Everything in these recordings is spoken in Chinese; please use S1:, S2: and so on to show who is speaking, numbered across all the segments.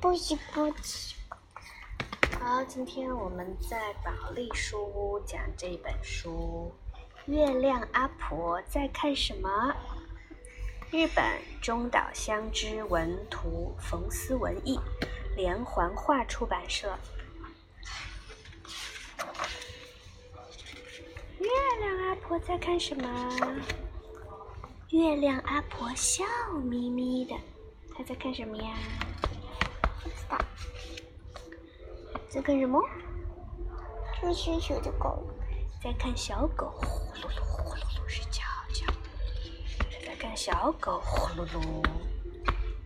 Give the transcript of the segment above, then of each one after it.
S1: 不许不许。
S2: 好，今天我们在保利书屋讲这本书《月亮阿婆在看什么》。日本中岛香织文图，冯思文译，连环画出版社。月亮阿婆在看什么？月亮阿婆笑眯眯的，她在看什么呀？在干什么？
S1: 这是球的狗。
S2: 在看小狗，呼噜噜呼噜噜睡觉觉。在看小狗，呼噜噜。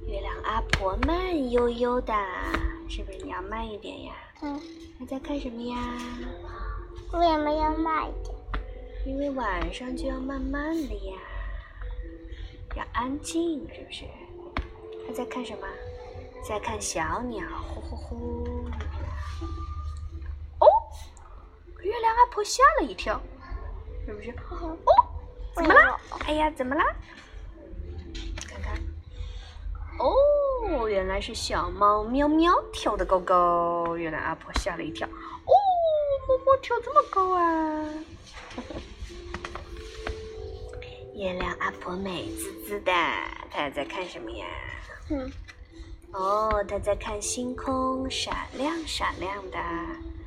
S2: 月亮阿婆慢悠悠的，是不是你要慢一点呀？
S1: 嗯，
S2: 还在看什么呀？
S1: 为什么要慢一点？
S2: 因为晚上就要慢慢的呀，要安静，是不是？他在看什么？在看小鸟，呼呼呼。哦，月亮阿婆吓了一跳，是不是？哦，怎么了？哎呀，怎么了？看看。哦，原来是小猫喵喵跳得高高，月亮阿婆吓了一跳。哦，猫猫跳这么高啊！月亮阿婆美滋滋的，她在看什么呀？
S1: 嗯
S2: 哦，他在看星空，闪亮闪亮的，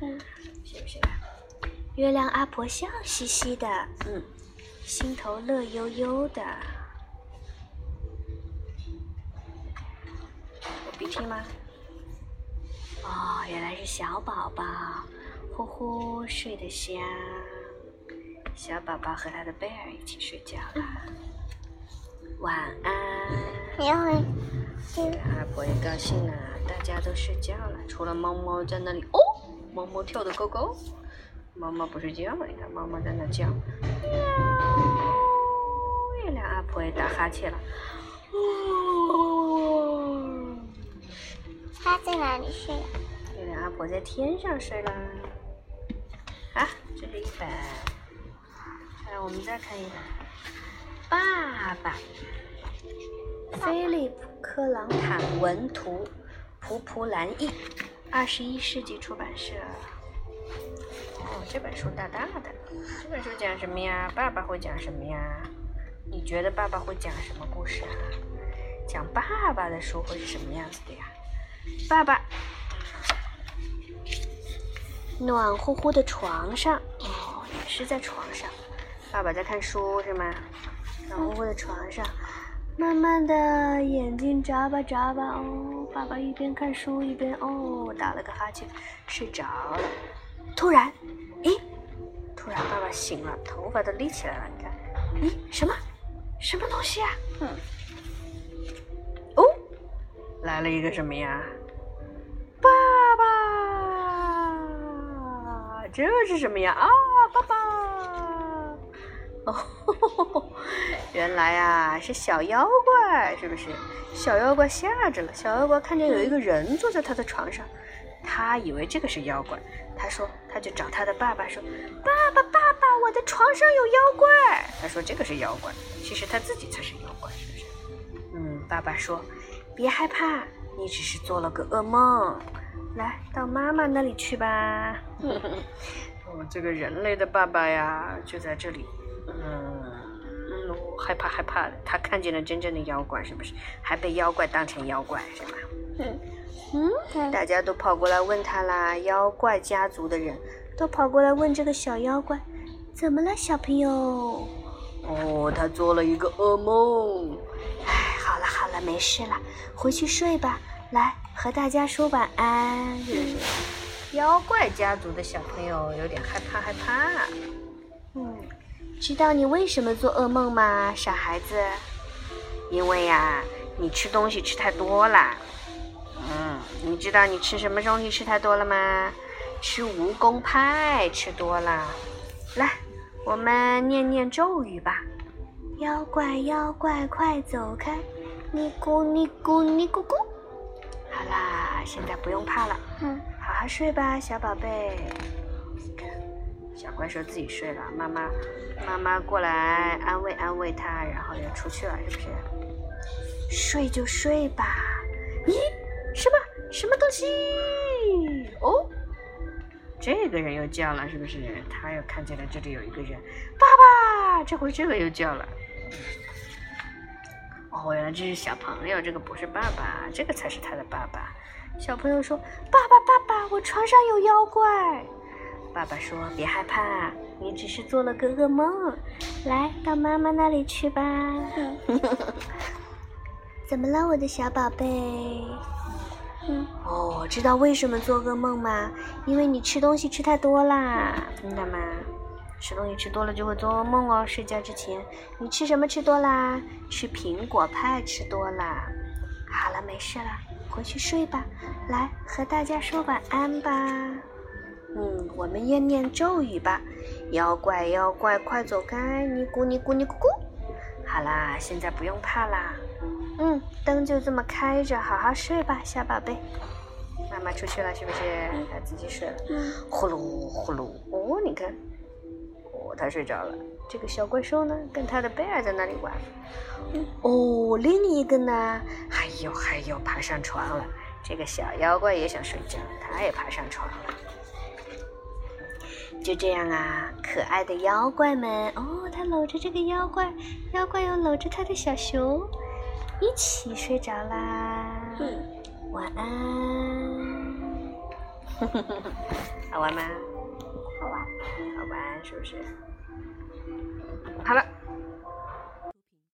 S1: 嗯，
S2: 是不是？月亮阿婆笑嘻嘻的，嗯，心头乐悠悠的。有鼻涕吗？哦，原来是小宝宝，呼呼睡得香。小宝宝和他的贝尔一起睡觉了，晚安。
S1: 就
S2: 阿婆也高兴了，大家都睡觉了，除了猫猫在那里。哦，猫猫跳的高高，猫猫不睡觉了，你看猫猫在那叫。喵，月亮阿婆也打哈欠了。哦，
S1: 它在哪里睡呀？
S2: 月亮阿婆在天上睡啦。啊，这是一本。来，我们再看一本。爸爸，菲利普·科朗坦文图，蒲蒲兰译，二十一世纪出版社。哦，这本书大大的。这本书讲什么呀？爸爸会讲什么呀？你觉得爸爸会讲什么故事啊？讲爸爸的书会是什么样子的呀？爸爸，暖乎乎的床上，哦，也是在床上。爸爸在看书是吗？暖乎乎的床上，慢慢的眼睛眨巴眨巴哦。爸爸一边看书一边哦打了个哈欠，睡着了。突然，咦？突然爸爸醒了，头发都立起来了。你看，咦？什么？什么东西呀、
S1: 嗯，
S2: 哦，来了一个什么呀？爸爸，这是什么呀？啊，爸爸！哦，原来啊是小妖怪，是不是？小妖怪吓着了。小妖怪看见有一个人坐在他的床上，他以为这个是妖怪，他说他就找他的爸爸说：“爸爸，爸爸，我的床上有妖怪。”他说这个是妖怪，其实他自己才是妖怪，是不是？嗯，爸爸说：“别害怕，你只是做了个噩梦。来到妈妈那里去吧。”哦，这个人类的爸爸呀，就在这里。嗯嗯，我害怕害怕的。他看见了真正的妖怪，是不是？还被妖怪当成妖怪，是吗？
S1: 嗯
S2: 嗯，大家都跑过来问他啦。妖怪家族的人都跑过来问这个小妖怪：“怎么了，小朋友？”哦，他做了一个噩梦。哎，好了好了，没事了，回去睡吧。来，和大家说晚安。妖怪家族的小朋友有点害怕害怕。嗯，知道你为什么做噩梦吗，傻孩子？因为呀、你吃东西吃太多了。嗯，你知道你吃什么东西吃太多了吗？吃蜈蚣派吃多了。来，我们念念咒语吧。妖怪，妖怪，快走开！尼咕尼咕尼咕咕。好啦，现在不用怕了，
S1: 嗯，
S2: 好好睡吧，小宝贝。小怪兽自己睡了，妈妈妈妈过来安慰安慰他，然后就出去了，是不是？睡就睡吧。咦，什么什么东西！哦，这个人又叫了，是不是？他又看见了这里有一个人，爸爸！这回这个又叫了。哦，原来这是小朋友，这个不是爸爸，这个才是他的爸爸。小朋友说：“爸爸，爸爸，我床上有妖怪。”爸爸说：“别害怕，你只是做了个噩梦。来到妈妈那里去吧。”怎么了，我的小宝贝？
S1: 嗯，
S2: 哦，知道为什么做噩梦吗？因为你吃东西吃太多啦，知道吗？吃东西吃多了就会做噩梦哦。睡觉之前，你吃什么吃多啦？吃苹果派吃多啦。好了，没事了，回去睡吧。来，和大家说晚安吧。嗯，我们念念咒语吧。妖怪，妖怪，快走开！尼姑尼姑尼姑姑。好啦，现在不用怕啦。嗯，灯就这么开着，好好睡吧，小宝贝。妈妈出去了，是不是？她自己睡了。呼噜呼噜，哦，你看，哦，他睡着了。这个小怪兽呢，跟他的贝尔在那里玩。哦，另一个呢？还有还有，爬上床了。这个小妖怪也想睡觉，他也爬上床了。就这样啊，可爱的妖怪们哦，他搂着这个妖怪，妖怪又搂着他的小熊，一起睡着啦。
S1: 嗯，
S2: 晚安。好玩吗？
S1: 好玩。
S2: 好玩是不是？好了。